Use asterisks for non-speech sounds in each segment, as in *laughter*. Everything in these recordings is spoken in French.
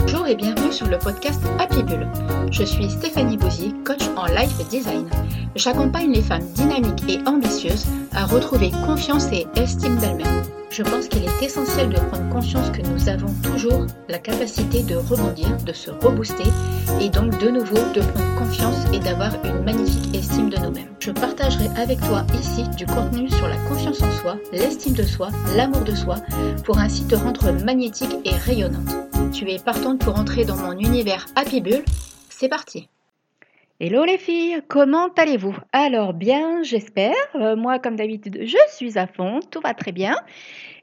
Bonjour et bienvenue sur le podcast Happy Bull. Je suis Stéphanie Bouzy, coach en life design. J'accompagne les femmes dynamiques et ambitieuses à retrouver confiance et estime d'elles-mêmes. Je pense qu'il est essentiel de prendre conscience que nous avons toujours la capacité de rebondir, de se rebooster et donc de nouveau de prendre confiance et d'avoir une magnifique estime de nous-mêmes. Je partagerai avec toi ici du contenu sur la confiance en soi, l'estime de soi, l'amour de soi pour ainsi te rendre magnétique et rayonnante. Tu es partante pour entrer dans mon univers Happy Bull C'est parti Hello les filles, comment allez-vous? Alors bien, j'espère. Euh, moi, comme d'habitude, je suis à fond, tout va très bien.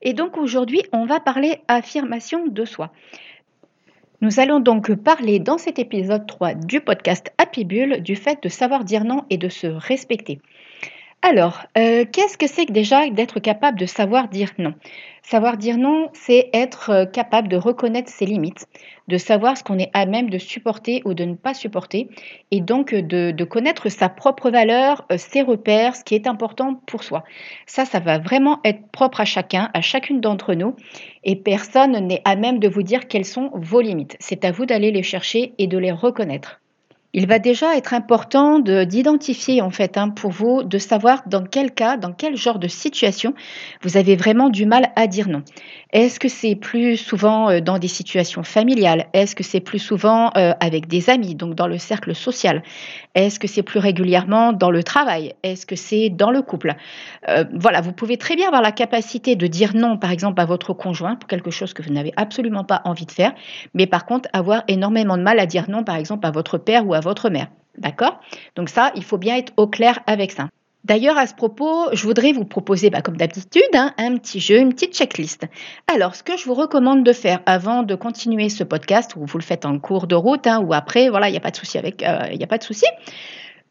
Et donc aujourd'hui, on va parler affirmation de soi. Nous allons donc parler dans cet épisode 3 du podcast Happy Bull du fait de savoir dire non et de se respecter. Alors, euh, qu'est-ce que c'est que déjà d'être capable de savoir dire non? Savoir dire non, c'est être euh, capable de reconnaître ses limites, de savoir ce qu'on est à même de supporter ou de ne pas supporter, et donc euh, de, de, connaître sa propre valeur, ses repères, ce qui est important pour soi. Ça, ça va vraiment être propre à chacun, à chacune d'entre nous, et personne n'est à même de vous dire quelles sont vos limites. C'est à vous d'aller les chercher et de les reconnaître. Il va déjà être important d'identifier en fait hein, pour vous, de savoir dans quel cas, dans quel genre de situation vous avez vraiment du mal à dire non. Est-ce que c'est plus souvent euh, dans des situations familiales? Est-ce que c'est plus souvent euh, avec des amis, donc dans le cercle social? Est-ce que c'est plus régulièrement dans le travail? Est-ce que c'est dans le couple? Euh, Voilà, vous pouvez très bien avoir la capacité de dire non, par exemple, à votre conjoint pour quelque chose que vous n'avez absolument pas envie de faire, mais par contre avoir énormément de mal à dire non, par exemple, à votre père ou à votre mère. D'accord? Donc ça, il faut bien être au clair avec ça. D'ailleurs, à ce propos, je voudrais vous proposer, bah, comme d'habitude, hein, un petit jeu, une petite checklist. Alors, ce que je vous recommande de faire avant de continuer ce podcast, ou vous le faites en cours de route, hein, ou après, voilà, il n'y a pas de souci avec, euh, il a pas de souci.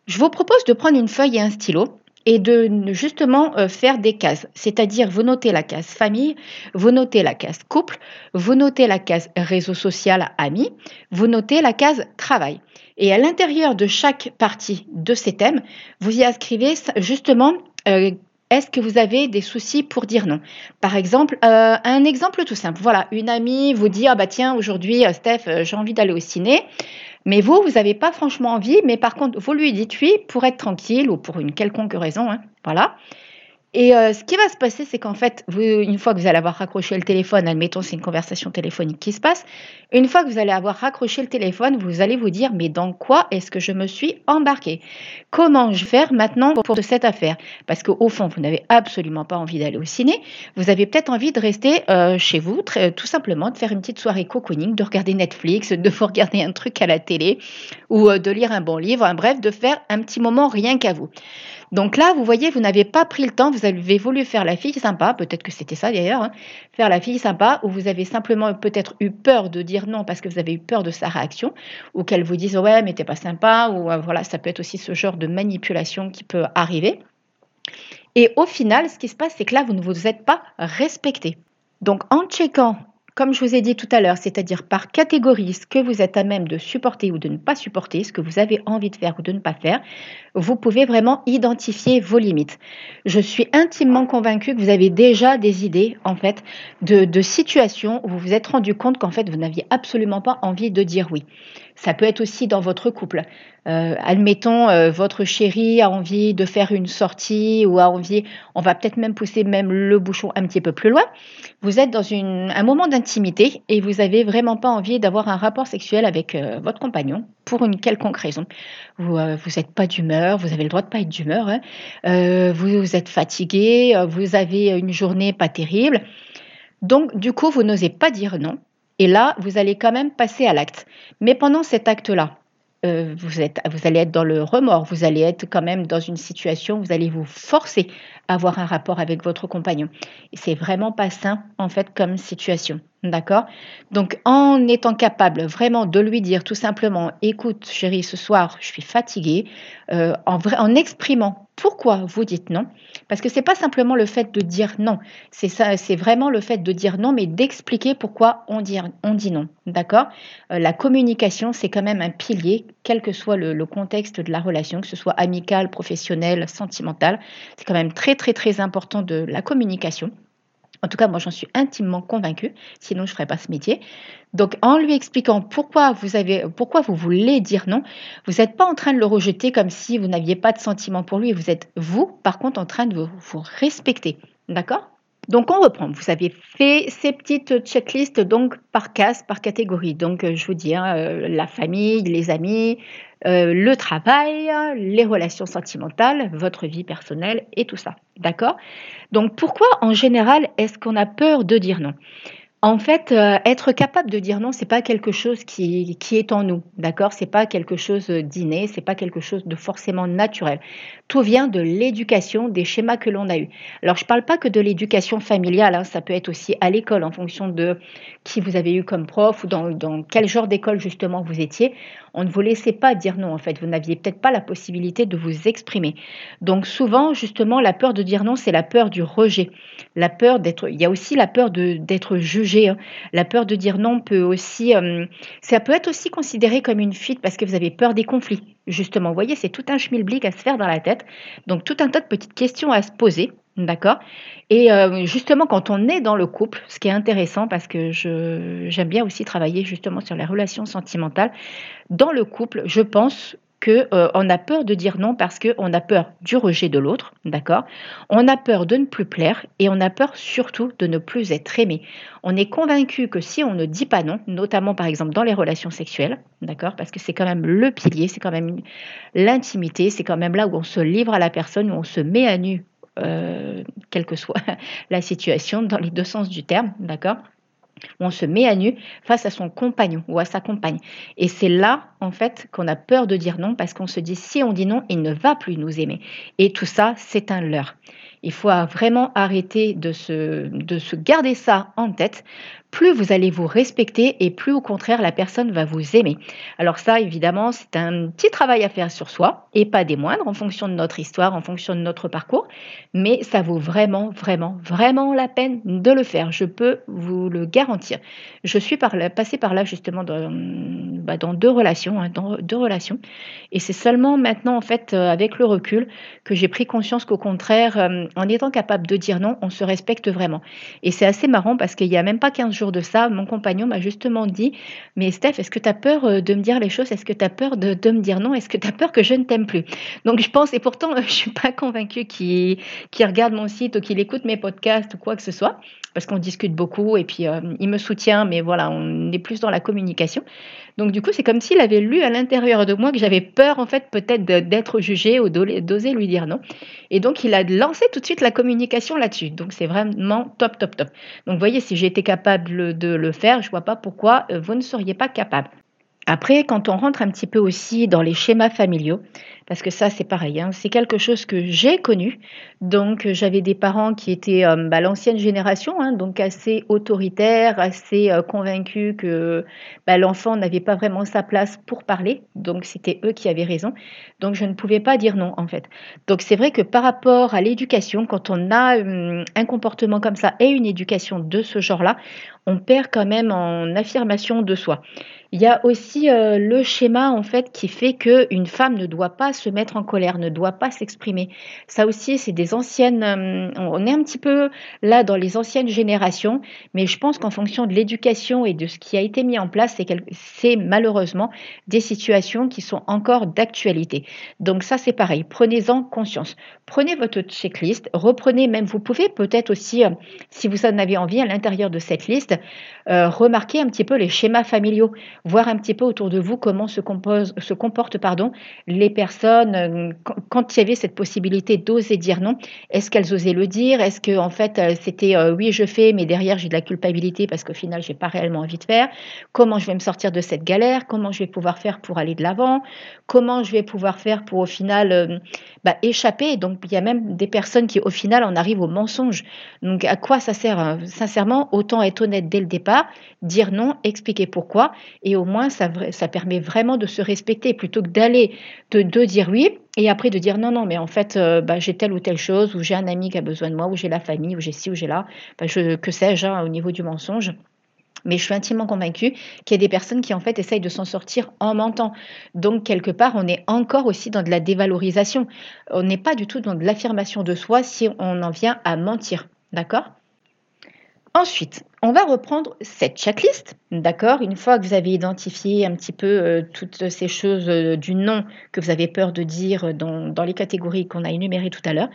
Je vous propose de prendre une feuille et un stylo et de justement euh, faire des cases. C'est-à-dire, vous notez la case famille, vous notez la case couple, vous notez la case réseau social, amis, vous notez la case travail. Et à l'intérieur de chaque partie de ces thèmes, vous y inscrivez justement euh, est-ce que vous avez des soucis pour dire non? Par exemple, euh, un exemple tout simple. Voilà, une amie vous dit ah bah tiens aujourd'hui Steph j'ai envie d'aller au ciné, mais vous vous n'avez pas franchement envie, mais par contre vous lui dites oui pour être tranquille ou pour une quelconque raison, hein, voilà. Et euh, ce qui va se passer, c'est qu'en fait, une fois que vous allez avoir raccroché le téléphone, admettons c'est une conversation téléphonique qui se passe, une fois que vous allez avoir raccroché le téléphone, vous allez vous dire mais dans quoi est-ce que je me suis embarqué Comment je vais faire maintenant pour cette affaire? Parce qu'au fond, vous n'avez absolument pas envie d'aller au ciné, vous avez peut-être envie de rester euh, chez vous, très, tout simplement, de faire une petite soirée cocooning, de regarder Netflix, *laughs* de vous regarder un truc à la télé ou euh, de lire un bon livre, bref, de faire un petit moment rien qu'à vous. Donc là, vous voyez, vous n'avez pas pris le temps, vous avez voulu faire la fille sympa, peut-être que c'était ça d'ailleurs, hein, faire la fille sympa, ou vous avez simplement peut-être eu peur de dire non parce que vous avez eu peur de sa réaction, ou qu'elle vous dise ouais mais t'es pas sympa, ou euh, voilà, ça peut être aussi ce genre de manipulation qui peut arriver. Et au final, ce qui se passe, c'est que là, vous ne vous êtes pas respecté. Donc en checkant comme je vous ai dit tout à l'heure, c'est-à-dire par catégorie, ce que vous êtes à même de supporter ou de ne pas supporter, ce que vous avez envie de faire ou de ne pas faire, vous pouvez vraiment identifier vos limites. Je suis intimement convaincue que vous avez déjà des idées, en fait, de, de situations où vous vous êtes rendu compte qu'en fait, vous n'aviez absolument pas envie de dire oui. Ça peut être aussi dans votre couple. Euh, admettons, euh, votre chéri a envie de faire une sortie ou a envie, on va peut-être même pousser même le bouchon un petit peu plus loin. Vous êtes dans une, un moment d'intimité et vous avez vraiment pas envie d'avoir un rapport sexuel avec euh, votre compagnon pour une quelconque raison. Vous n'êtes pas d'humeur, vous avez le droit de pas être d'humeur. Hein. Vous, vous, êtes fatigué, vous avez une journée pas terrible. Donc, du coup, vous n'osez pas dire non. Et là, vous allez quand même passer à l'acte. Mais pendant cet acte-là, euh, vous, êtes, allez être dans le remords, vous allez être quand même dans une situation, vous allez vous forcer à avoir un rapport avec votre compagnon. C'est vraiment pas sain, en fait, comme situation. D'accord? Donc, en étant capable vraiment de lui dire tout simplement, écoute, chérie, ce soir, je suis fatiguée, euh, en, exprimant pourquoi vous dites non. Parce que c'est pas simplement le fait de dire non, c'est vraiment le fait de dire non, mais d'expliquer pourquoi on dit, on dit non. D'accord? Euh, La communication, c'est quand même un pilier, quel que soit le, le contexte de la relation, que ce soit amical, professionnel, sentimental. C'est quand même très très très important de la communication. En tout cas, moi, j'en suis intimement convaincue, sinon je ne ferais pas ce métier. Donc, en lui expliquant pourquoi vous, avez, pourquoi vous voulez dire non, vous n'êtes pas en train de le rejeter comme si vous n'aviez pas de sentiment pour lui. Vous êtes, vous, par contre, en train de vous, respecter. D'accord? Donc on reprend. Vous avez fait ces petites checklists donc par case, par catégorie. Donc je vous dis hein, euh, la famille, les amis, euh, le travail, les relations sentimentales, votre vie personnelle et tout ça. D'accord? Donc pourquoi en général est-ce qu'on a peur de dire non? En fait, euh, être capable de dire non, c'est pas quelque chose qui, qui est en nous, d'accord? C'est pas quelque chose d'inné, c'est pas quelque chose de forcément naturel. Tout vient de l'éducation, des schémas que l'on a eus. Alors, je parle pas que de l'éducation familiale, hein, ça peut être aussi à l'école, en fonction de qui vous avez eu comme prof ou dans, dans quel genre d'école justement vous étiez. On ne vous laissait pas dire non, en fait. Vous n'aviez peut-être pas la possibilité de vous exprimer. Donc, souvent, justement, la peur de dire non, c'est la peur du rejet, la peur d'être. Il y a aussi la peur d'être jugé Hein. La peur de dire non peut aussi, euh, ça peut être aussi considéré comme une fuite parce que vous avez peur des conflits. Justement, vous voyez, c'est tout un schmilblick à se faire dans la tête. Donc tout un tas de petites questions à se poser. D'accord Et euh, justement, quand on est dans le couple, ce qui est intéressant, parce que j'aime bien aussi travailler justement sur les relations sentimentales, dans le couple, je pense qu'on euh, a peur de dire non parce qu'on a peur du rejet de l'autre, d'accord On a peur de ne plus plaire et on a peur surtout de ne plus être aimé. On est convaincu que si on ne dit pas non, notamment par exemple dans les relations sexuelles, d'accord Parce que c'est quand même le pilier, c'est quand même l'intimité, c'est quand même là où on se livre à la personne, où on se met à nu, euh, quelle que soit *laughs* la situation, dans les deux sens du terme, d'accord? On se met à nu face à son compagnon ou à sa compagne. Et c'est là, en fait, qu'on a peur de dire non parce qu'on se dit si on dit non, il ne va plus nous aimer. Et tout ça, c'est un leurre. Il faut vraiment arrêter de se, de se garder ça en tête plus vous allez vous respecter et plus au contraire la personne va vous aimer. Alors ça, évidemment, c'est un petit travail à faire sur soi et pas des moindres en fonction de notre histoire, en fonction de notre parcours, mais ça vaut vraiment, vraiment, vraiment la peine de le faire. Je peux vous le garantir. Je suis par passée par là justement dans, bah, dans deux relations, hein, dans deux relations, et c'est seulement maintenant en fait euh, avec le recul que j'ai pris conscience qu'au contraire, euh, en étant capable de dire non, on se respecte vraiment. Et c'est assez marrant parce qu'il n'y a même pas 15 de ça, mon compagnon m'a justement dit Mais Steph, est-ce que tu as peur euh, de me dire les choses? Est-ce que tu as peur de, me dire non? Est-ce que tu as peur que je ne t'aime plus Donc je pense, et pourtant, *laughs* je ne suis pas convaincue qu'il regarde mon site ou qu'il écoute mes podcasts ou quoi que ce soit, parce qu'on discute beaucoup et puis il me soutient, mais voilà, on est plus dans la communication. Donc du coup, c'est comme s'il avait lu à l'intérieur de moi que j'avais peur en fait peut-être d'être jugée ou d'oser lui dire non. Et donc il a lancé tout de suite la communication là-dessus. Donc c'est vraiment top, top, top. Donc vous voyez, si été capable de le faire, je ne vois pas pourquoi euh, vous ne seriez pas capable. Après, quand on rentre un petit peu aussi dans les schémas familiaux, parce que ça c'est pareil, hein, c'est quelque chose que j'ai connu. Donc j'avais des parents qui étaient euh, bah, l'ancienne génération, hein, donc assez autoritaires, assez euh, convaincus que bah, l'enfant n'avait pas vraiment sa place pour parler. Donc c'était eux qui avaient raison. Donc je ne pouvais pas dire non en fait. Donc c'est vrai que par rapport à l'éducation, quand on a hum, un comportement comme ça et une éducation de ce genre-là, on perd quand même en affirmation de soi. Il y a aussi euh, le schéma en fait qui fait que une femme ne doit pas se mettre en colère, ne doit pas s'exprimer. Ça aussi, c'est des anciennes. Euh, on est un petit peu là dans les anciennes générations, mais je pense qu'en fonction de l'éducation et de ce qui a été mis en place, c'est malheureusement des situations qui sont encore d'actualité. Donc ça, c'est pareil. Prenez-en conscience. Prenez votre checklist, reprenez même. Vous pouvez peut-être aussi, euh, si vous en avez envie, à l'intérieur de cette liste, remarquer un petit peu les schémas familiaux voir un petit peu autour de vous comment se, se comportent pardon, les personnes euh, quand il y avait cette possibilité d'oser dire non. Est-ce qu'elles osaient le dire? Est-ce que en fait euh, c'était euh, oui je fais, mais derrière j'ai de la culpabilité parce qu'au final j'ai pas réellement envie de faire? Comment je vais me sortir de cette galère? Comment je vais pouvoir faire pour aller de l'avant? Comment je vais pouvoir faire pour au final bah, échapper? Donc il y a même des personnes qui au final en arrivent au mensonge. Donc à quoi ça sert? Sincèrement, autant être honnête dès le départ, dire non, expliquer pourquoi et au moins ça, ça permet vraiment de se respecter plutôt que d'aller de, de dire dire oui et après de dire non, non, mais en fait, euh, bah, j'ai telle ou telle chose, ou j'ai un ami qui a besoin de moi, ou j'ai la famille, ou j'ai ci, ou j'ai là, bah, je, que sais-je, hein, au niveau du mensonge. Mais je suis intimement convaincue qu'il y a des personnes qui en fait essayent de s'en sortir en mentant. Donc quelque part, on est encore aussi dans de la dévalorisation. On n'est pas du tout dans de l'affirmation de soi si on en vient à mentir. D'accord? Ensuite, on va reprendre cette checklist, d'accord? Une fois que vous avez identifié un petit peu euh, toutes ces choses euh, du nom que vous avez peur de dire dans, dans les catégories qu'on a énumérées tout à l'heure,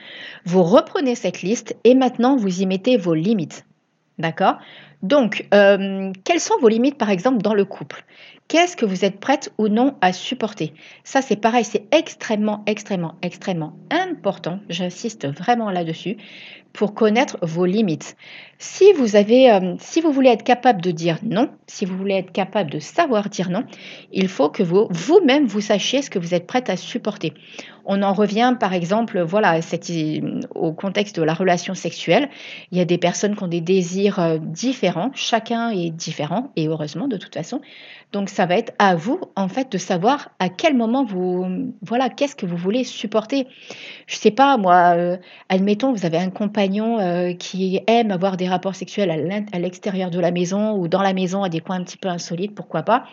vous reprenez cette liste et maintenant vous y mettez vos limites, d'accord? Donc, euh, quelles sont vos limites par exemple dans le couple? Qu'est-ce que vous êtes prête ou non à supporter? Ça, c'est pareil, c'est extrêmement, extrêmement, extrêmement important. J'insiste vraiment là-dessus pour connaître vos limites. Si vous avez, euh, si vous voulez être capable de dire non, si vous voulez être capable de savoir dire non, il faut que vous vous-même vous sachiez ce que vous êtes prête à supporter. On en revient par exemple, voilà, au contexte de la relation sexuelle. Il y a des personnes qui ont des désirs euh, Chacun est différent et heureusement de toute façon. Donc ça va être à vous en fait de savoir à quel moment vous voilà qu'est-ce que vous voulez supporter. Je sais pas moi, euh, admettons vous avez un compagnon euh, qui aime avoir des rapports sexuels à l'extérieur de la maison ou dans la maison à des coins un petit peu insolites, pourquoi pas.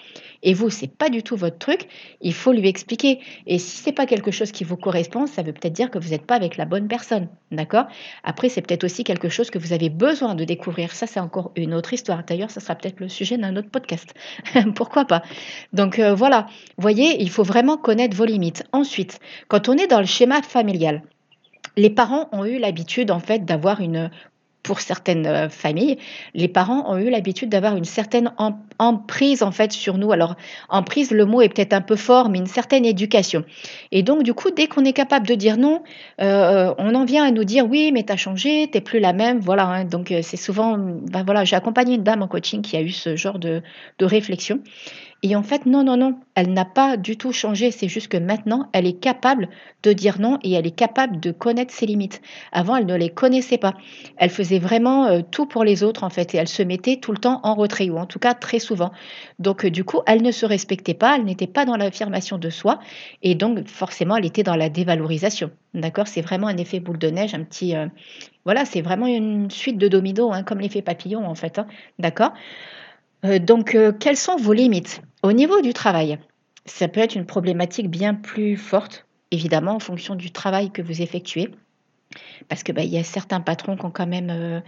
Et vous c'est pas du tout votre truc, il faut lui expliquer. Et si c'est pas quelque chose qui vous correspond, ça veut peut-être dire que vous n'êtes pas avec la bonne personne, d'accord? Après c'est peut-être aussi quelque chose que vous avez besoin de découvrir. Ça c'est encore une autre histoire. D'ailleurs ça sera peut-être le sujet d'un autre podcast. *laughs* pourquoi pas? Donc euh, voilà, voyez, il faut vraiment connaître vos limites. Ensuite, quand on est dans le schéma familial, les parents ont eu l'habitude en fait d'avoir une pour certaines euh, familles, les parents ont eu l'habitude d'avoir une certaine emprise en fait sur nous. Alors emprise, le mot est peut-être un peu fort, mais une certaine éducation. Et donc du coup, dès qu'on est capable de dire non, euh, on en vient à nous dire oui, mais tu as changé, t'es plus la même, voilà. Hein. donc euh, c'est souvent, ben voilà, j'ai accompagné une dame en coaching qui a eu ce genre de, de réflexion. Et en fait, non, non, non, elle n'a pas du tout changé. C'est juste que maintenant, elle est capable de dire non et elle est capable de connaître ses limites. Avant, elle ne les connaissait pas. Elle faisait vraiment euh, tout pour les autres, en fait, et elle se mettait tout le temps en retrait, ou en tout cas très souvent. Donc, euh, du coup, elle ne se respectait pas, elle n'était pas dans l'affirmation de soi, et donc, forcément, elle était dans la dévalorisation. D'accord? C'est vraiment un effet boule de neige, un petit. Euh, voilà, c'est vraiment une suite de domino, hein, comme l'effet papillon, en fait. Hein. D'accord? Donc, quelles sont vos limites? Au niveau du travail, ça peut être une problématique bien plus forte, évidemment, en fonction du travail que vous effectuez. Parce que bah, il y a certains patrons qui ont quand même euh,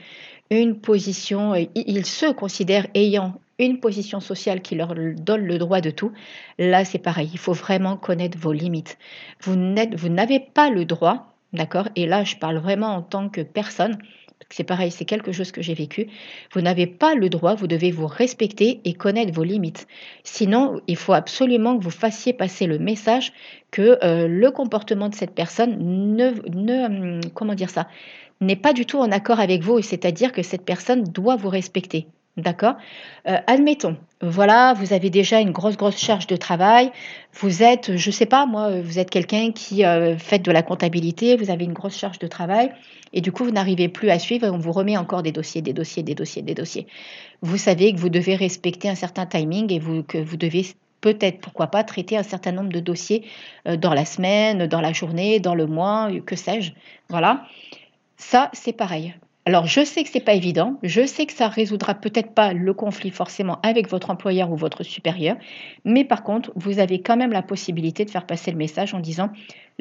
une position, euh, ils se considèrent ayant une position sociale qui leur donne le droit de tout. Là, c'est pareil, il faut vraiment connaître vos limites. Vous n'avez pas le droit, d'accord Et là, je parle vraiment en tant que personne, c'est pareil, c'est quelque chose que j'ai vécu. Vous n'avez pas le droit, vous devez vous respecter et connaître vos limites. Sinon, il faut absolument que vous fassiez passer le message que euh, le comportement de cette personne ne, hum, comment dire ça, n'est pas du tout en accord avec vous, c'est-à-dire que cette personne doit vous respecter. D'accord? Euh, Admettons, voilà, vous avez déjà une grosse, grosse charge de travail. Vous êtes, je ne sais pas, moi, vous êtes quelqu'un qui euh, fait de la comptabilité, vous avez une grosse charge de travail, et du coup, vous n'arrivez plus à suivre et on vous remet encore des dossiers, des dossiers, des dossiers, des dossiers. Vous savez que vous devez respecter un certain timing et vous, que vous devez peut-être, pourquoi pas, traiter un certain nombre de dossiers euh, dans la semaine, dans la journée, dans le mois, que sais-je. Voilà. Ça, c'est pareil. Alors, je sais que ce n'est pas évident, je sais que ça résoudra peut-être pas le conflit forcément avec votre employeur ou votre supérieur, mais par contre, vous avez quand même la possibilité de faire passer le message en disant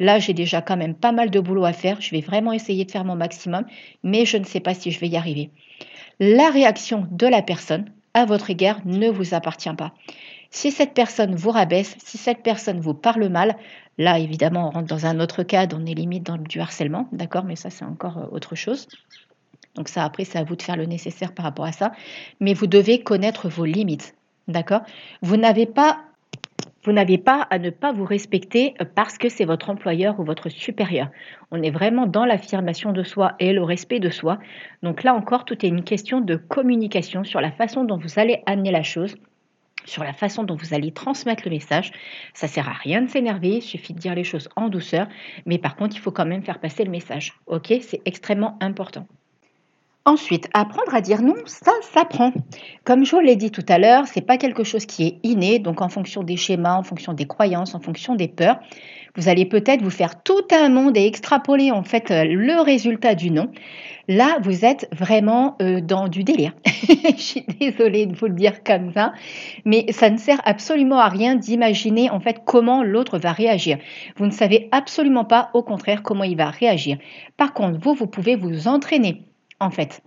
là, j'ai déjà quand même pas mal de boulot à faire, je vais vraiment essayer de faire mon maximum, mais je ne sais pas si je vais y arriver. La réaction de la personne à votre égard ne vous appartient pas. Si cette personne vous rabaisse, si cette personne vous parle mal, là évidemment on rentre dans un autre cadre, on est limite dans du harcèlement, d'accord, mais ça c'est encore euh, autre chose. Donc ça, après, c'est à vous de faire le nécessaire par rapport à ça. Mais vous devez connaître vos limites. D'accord? Vous n'avez pas vous n'avez à ne pas vous respecter parce que c'est votre employeur ou votre supérieur. On est vraiment dans l'affirmation de soi et le respect de soi. Donc là encore, tout est une question de communication sur la façon dont vous allez amener la chose, sur la façon dont vous allez transmettre le message. Ça sert à rien de s'énerver, il suffit de dire les choses en douceur, mais par contre, il faut quand même faire passer le message. OK? C'est extrêmement important. Ensuite, apprendre à dire non, ça s'apprend. Comme je vous l'ai dit tout à l'heure, c'est pas quelque chose qui est inné, donc en fonction des schémas, en fonction des croyances, en fonction des peurs, vous allez peut-être vous faire tout un monde et extrapoler en fait euh, le résultat du non. Là, vous êtes vraiment euh, dans du délire. *laughs* je suis désolée de vous le dire comme ça, mais ça ne sert absolument à rien d'imaginer en fait comment l'autre va réagir. Vous ne savez absolument pas, au contraire, comment il va réagir. Par contre, vous, vous pouvez vous entraîner en fait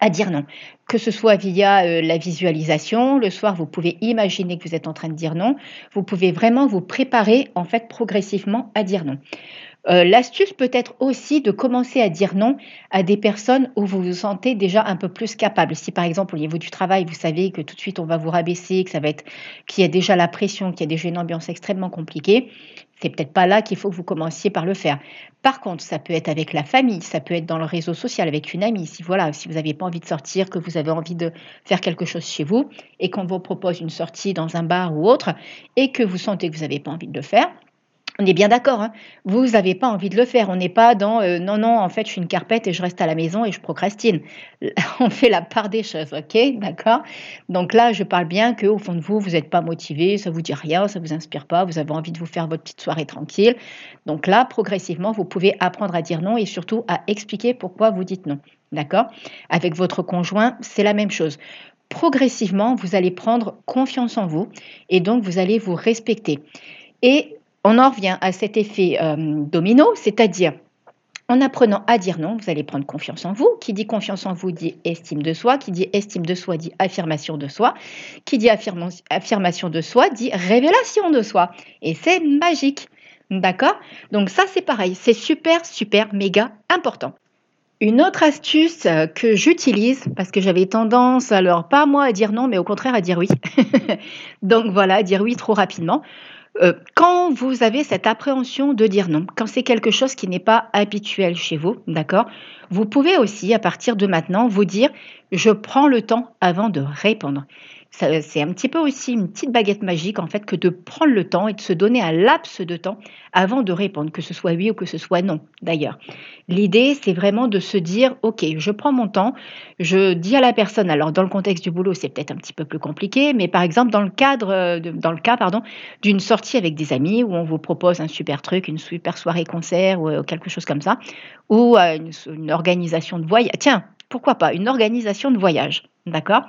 à dire non. Que ce soit via euh, la visualisation, le soir, vous pouvez imaginer que vous êtes en train de dire non. Vous pouvez vraiment vous préparer en fait progressivement à dire non. Euh, l'astuce peut être aussi de commencer à dire non à des personnes où vous vous sentez déjà un peu plus capable. Si par exemple au niveau du travail, vous savez que tout de suite on va vous rabaisser, que ça va être qu'il y a déjà la pression, qu'il y a déjà une ambiance extrêmement compliquée, c'est peut-être pas là qu'il faut que vous commenciez par le faire. Par contre, ça peut être avec la famille, ça peut être dans le réseau social avec une amie. Si voilà, si vous n'avez pas envie de sortir, que vous avez envie de faire quelque chose chez vous et qu'on vous propose une sortie dans un bar ou autre et que vous sentez que vous n'avez pas envie de le faire, on est bien d'accord, hein. vous n'avez pas envie de le faire. On n'est pas dans euh, non, non, en fait, je suis une carpette et je reste à la maison et je procrastine. *laughs* On fait la part des choses, ok D'accord Donc là, je parle bien qu'au fond de vous, vous n'êtes pas motivé, ça vous dit rien, ça vous inspire pas, vous avez envie de vous faire votre petite soirée tranquille. Donc là, progressivement, vous pouvez apprendre à dire non et surtout à expliquer pourquoi vous dites non. D'accord Avec votre conjoint, c'est la même chose progressivement, vous allez prendre confiance en vous et donc vous allez vous respecter. Et on en revient à cet effet euh, domino, c'est-à-dire en apprenant à dire non, vous allez prendre confiance en vous. Qui dit confiance en vous dit estime de soi. Qui dit estime de soi dit affirmation de soi. Qui dit affirmation de soi dit révélation de soi. Et c'est magique. D'accord? Donc ça, c'est pareil. C'est super, super, méga important. Une autre astuce euh, que j'utilise, parce que j'avais tendance, alors pas moi à dire non, mais au contraire à dire oui. *laughs* Donc voilà, à dire oui trop rapidement. Euh, quand vous avez cette appréhension de dire non, quand c'est quelque chose qui n'est pas habituel chez vous, d'accord, vous pouvez aussi, à partir de maintenant, vous dire je prends le temps avant de répondre c'est un petit peu aussi une petite baguette magique en fait que de prendre le temps et de se donner un laps de temps avant de répondre, que ce soit oui ou que ce soit non d'ailleurs. L'idée c'est vraiment de se dire ok je prends mon temps, je dis à la personne alors dans le contexte du boulot c'est peut-être un petit peu plus compliqué, mais par exemple dans le cadre euh, dans le cas pardon d'une sortie avec des amis où on vous propose un super truc, une super soirée concert ou euh, quelque chose comme ça, ou euh, une, une organisation de voyage. Tiens pourquoi pas une organisation de voyage. D'accord?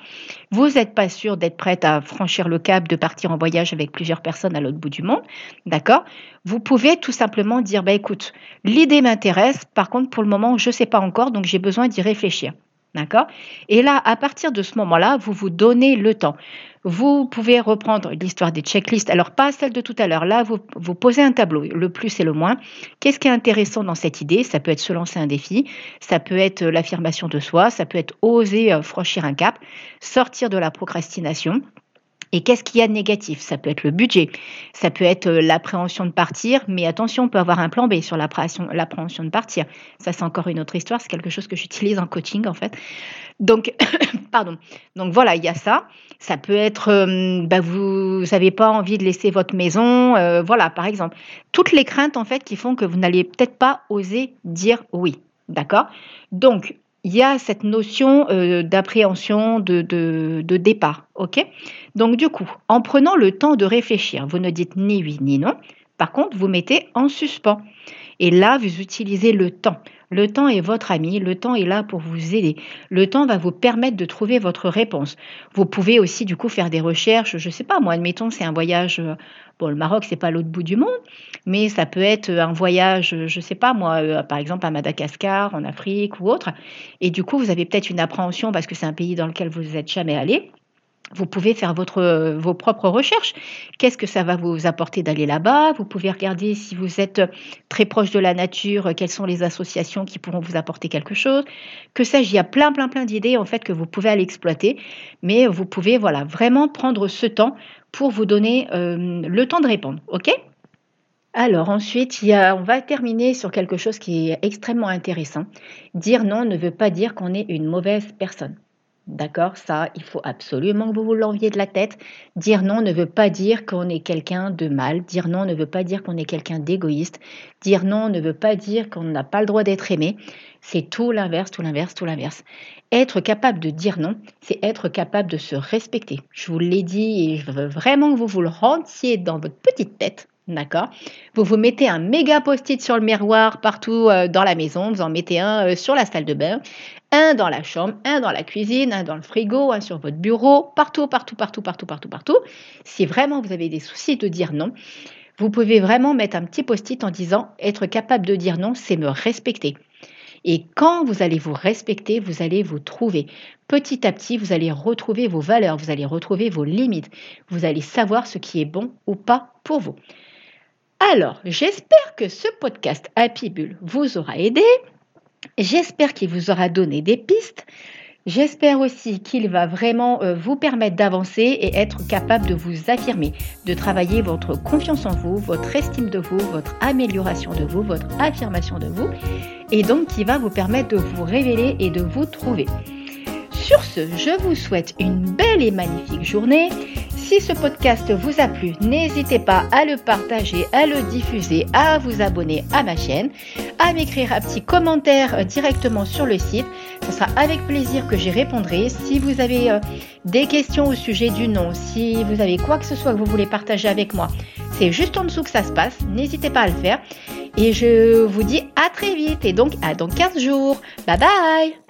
Vous n'êtes pas sûr d'être prête à franchir le cap de partir en voyage avec plusieurs personnes à l'autre bout du monde. D'accord? Vous pouvez tout simplement dire bah, écoute, l'idée m'intéresse, par contre, pour le moment, je ne sais pas encore, donc j'ai besoin d'y réfléchir. D'accord? Et là, à partir de ce moment-là, vous vous donnez le temps. Vous pouvez reprendre l'histoire des checklists. Alors, pas celle de tout à l'heure. Là, vous, vous posez un tableau, le plus et le moins. Qu'est-ce qui est intéressant dans cette idée? Ça peut être se lancer un défi, ça peut être l'affirmation de soi, ça peut être oser euh, franchir un cap, sortir de la procrastination. Et qu'est-ce qu'il y a de négatif? Ça peut être le budget, ça peut être euh, l'appréhension de partir, mais attention, on peut avoir un plan B sur l'appréhension de partir. Ça, c'est encore une autre histoire, c'est quelque chose que j'utilise en coaching en fait. Donc, *coughs* pardon. Donc voilà, il y a ça. Ça peut être, euh, bah, vous n'avez pas envie de laisser votre maison, euh, voilà, par exemple. Toutes les craintes en fait qui font que vous n'allez peut-être pas oser dire oui. D'accord? Donc, il y a cette notion euh, d'appréhension, de, de, départ. ok? Donc du coup, en prenant le temps de réfléchir, vous ne dites ni oui ni non. Par contre, vous mettez en suspens. Et là, vous utilisez le temps. Le temps est votre ami, le temps est là pour vous aider. Le temps va vous permettre de trouver votre réponse. Vous pouvez aussi du coup faire des recherches, je ne sais pas, moi admettons c'est un voyage, euh, bon le Maroc c'est pas l'autre bout du monde, mais ça peut être un voyage, je ne sais pas moi, euh, par exemple à Madagascar, en Afrique ou autre. Et du coup vous avez peut-être une appréhension parce que c'est un pays dans lequel vous n'êtes jamais allé vous pouvez faire votre, vos propres recherches. Qu'est-ce que ça va vous apporter d'aller là-bas? Vous pouvez regarder si vous êtes très proche de la nature, quelles sont les associations qui pourront vous apporter quelque chose. Que sais-je, il y a plein, plein, plein d'idées en fait que vous pouvez aller exploiter, mais vous pouvez voilà vraiment prendre ce temps pour vous donner euh, le temps de répondre. Ok? Alors ensuite, il y a, on va terminer sur quelque chose qui est extrêmement intéressant. Dire non ne veut pas dire qu'on est une mauvaise personne. D'accord Ça, il faut absolument que vous vous l'enviez de la tête. Dire non ne veut pas dire qu'on est quelqu'un de mal. Dire non ne veut pas dire qu'on est quelqu'un d'égoïste. Dire non ne veut pas dire qu'on n'a pas le droit d'être aimé. C'est tout l'inverse, tout l'inverse, tout l'inverse. Être capable de dire non, c'est être capable de se respecter. Je vous l'ai dit et je veux vraiment que vous vous le rendiez dans votre petite tête. D'accord Vous vous mettez un méga post-it sur le miroir partout euh, dans la maison. Vous en mettez un euh, sur la salle de bain, un dans la chambre, un dans la cuisine, un dans le frigo, un sur votre bureau, partout, partout, partout, partout, partout, partout. Si vraiment vous avez des soucis de dire non, vous pouvez vraiment mettre un petit post-it en disant être capable de dire non, c'est me respecter. Et quand vous allez vous respecter, vous allez vous trouver. Petit à petit, vous allez retrouver vos valeurs, vous allez retrouver vos limites, vous allez savoir ce qui est bon ou pas pour vous. Alors, j'espère que ce podcast Happy Bull vous aura aidé. J'espère qu'il vous aura donné des pistes. J'espère aussi qu'il va vraiment euh, vous permettre d'avancer et être capable de vous affirmer, de travailler votre confiance en vous, votre estime de vous, votre amélioration de vous, votre affirmation de vous, et donc qui va vous permettre de vous révéler et de vous trouver. Sur ce, je vous souhaite une belle et magnifique journée. Si ce podcast vous a plu, n'hésitez pas à le partager, à le diffuser, à vous abonner à ma chaîne, à m'écrire un petit commentaire directement sur le site. Ce sera avec plaisir que j'y répondrai. Si vous avez euh, des questions au sujet du nom, si vous avez quoi que ce soit que vous voulez partager avec moi, c'est juste en dessous que ça se passe. N'hésitez pas à le faire. Et je vous dis à très vite et donc à dans 15 jours. Bye bye